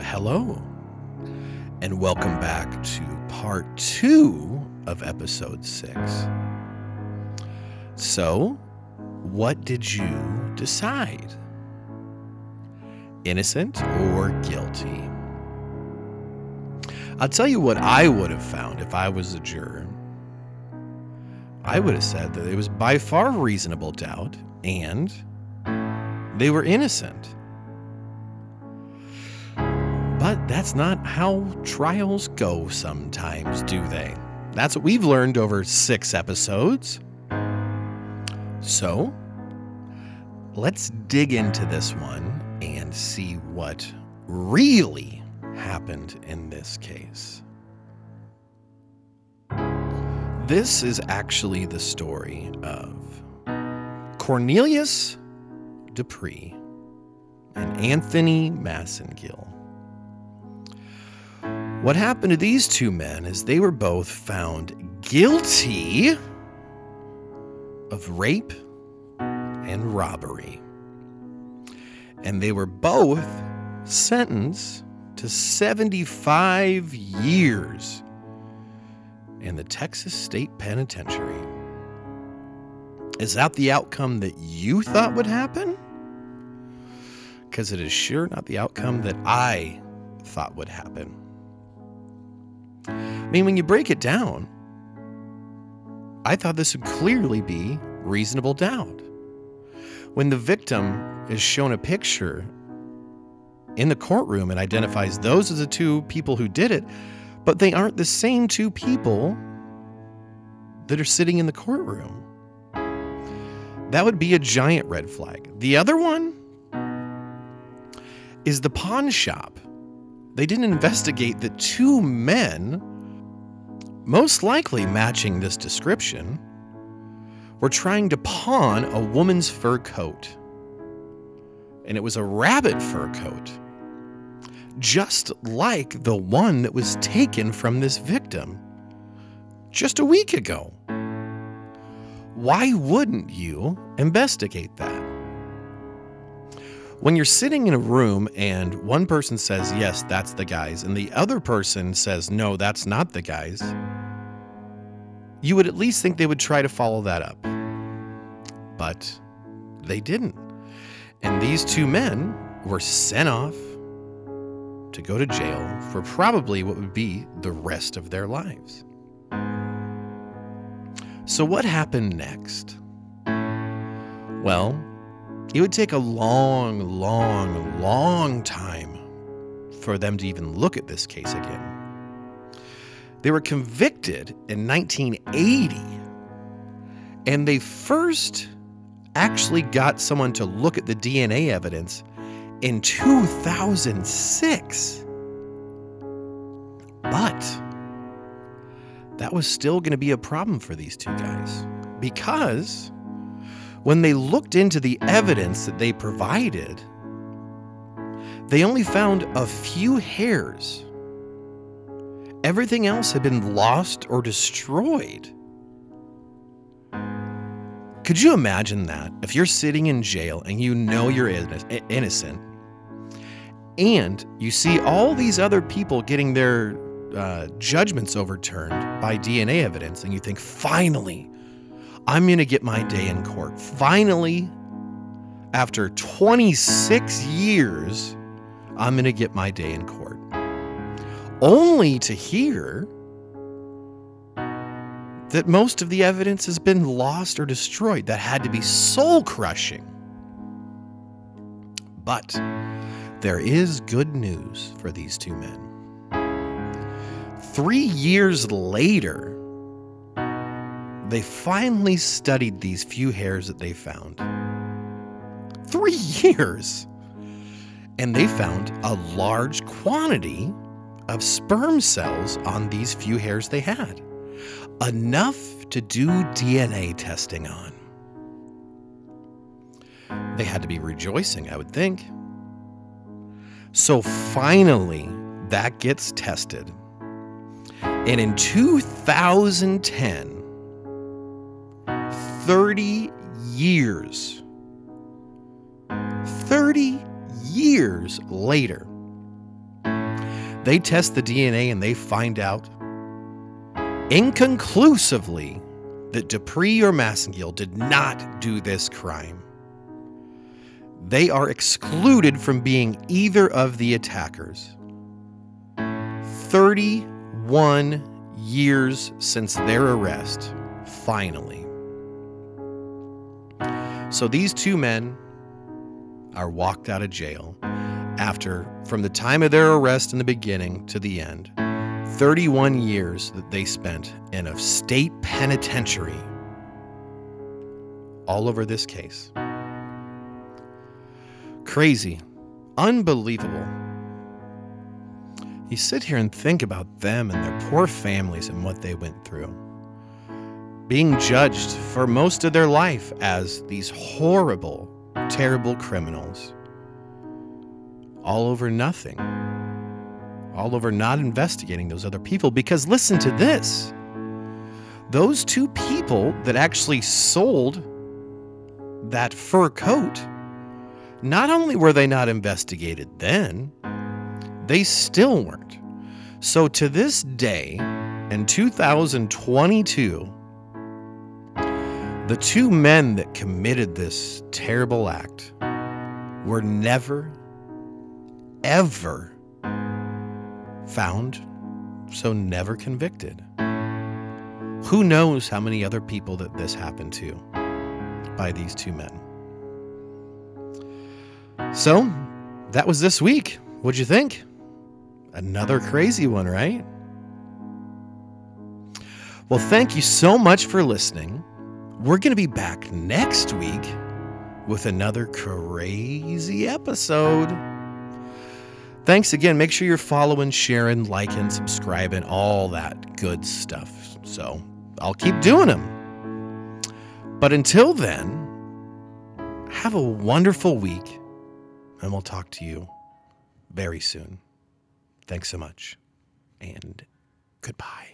Hello, and welcome back to part two of episode six. So, what did you decide? Innocent or guilty? I'll tell you what I would have found if I was a juror. I would have said that it was by far reasonable doubt and they were innocent. But that's not how trials go sometimes, do they? That's what we've learned over six episodes. So, let's dig into this one and see what really happened in this case. This is actually the story of Cornelius Dupree and Anthony Massingill. What happened to these two men is they were both found guilty of rape and robbery. And they were both sentenced to 75 years in the Texas State Penitentiary. Is that the outcome that you thought would happen? Because it is sure not the outcome that I thought would happen. I mean, when you break it down, I thought this would clearly be reasonable doubt. When the victim is shown a picture in the courtroom and identifies those as the two people who did it, but they aren't the same two people that are sitting in the courtroom. That would be a giant red flag. The other one is the pawn shop. They didn't investigate that two men, most likely matching this description, were trying to pawn a woman's fur coat. And it was a rabbit fur coat, just like the one that was taken from this victim just a week ago. Why wouldn't you investigate that? When you're sitting in a room and one person says, yes, that's the guys, and the other person says, no, that's not the guys, you would at least think they would try to follow that up. But they didn't. And these two men were sent off to go to jail for probably what would be the rest of their lives. So, what happened next? Well, it would take a long, long, long time for them to even look at this case again. They were convicted in 1980, and they first actually got someone to look at the DNA evidence in 2006. But that was still going to be a problem for these two guys because when they looked into the evidence that they provided, they only found a few hairs. Everything else had been lost or destroyed. Could you imagine that? If you're sitting in jail and you know you're innocent, and you see all these other people getting their uh, judgments overturned by DNA evidence, and you think, finally, I'm going to get my day in court. Finally, after 26 years, I'm going to get my day in court. Only to hear that most of the evidence has been lost or destroyed. That had to be soul crushing. But there is good news for these two men. Three years later, they finally studied these few hairs that they found. Three years! And they found a large quantity of sperm cells on these few hairs they had. Enough to do DNA testing on. They had to be rejoicing, I would think. So finally, that gets tested. And in 2010, 30 years, 30 years later, They test the DNA and they find out inconclusively that Dupree or Massingill did not do this crime. They are excluded from being either of the attackers. 31 years since their arrest, finally. So these two men are walked out of jail after, from the time of their arrest in the beginning to the end, 31 years that they spent in a state penitentiary all over this case. Crazy. Unbelievable. You sit here and think about them and their poor families and what they went through. Being judged for most of their life as these horrible, terrible criminals. All over nothing. All over not investigating those other people. Because listen to this those two people that actually sold that fur coat, not only were they not investigated then, they still weren't. So to this day, in 2022, the two men that committed this terrible act were never, ever found, so never convicted. Who knows how many other people that this happened to by these two men? So, that was this week. What'd you think? Another crazy one, right? Well, thank you so much for listening. We're going to be back next week with another crazy episode. Thanks again. Make sure you're following, sharing, liking, subscribing, all that good stuff. So I'll keep doing them. But until then, have a wonderful week, and we'll talk to you very soon. Thanks so much, and goodbye.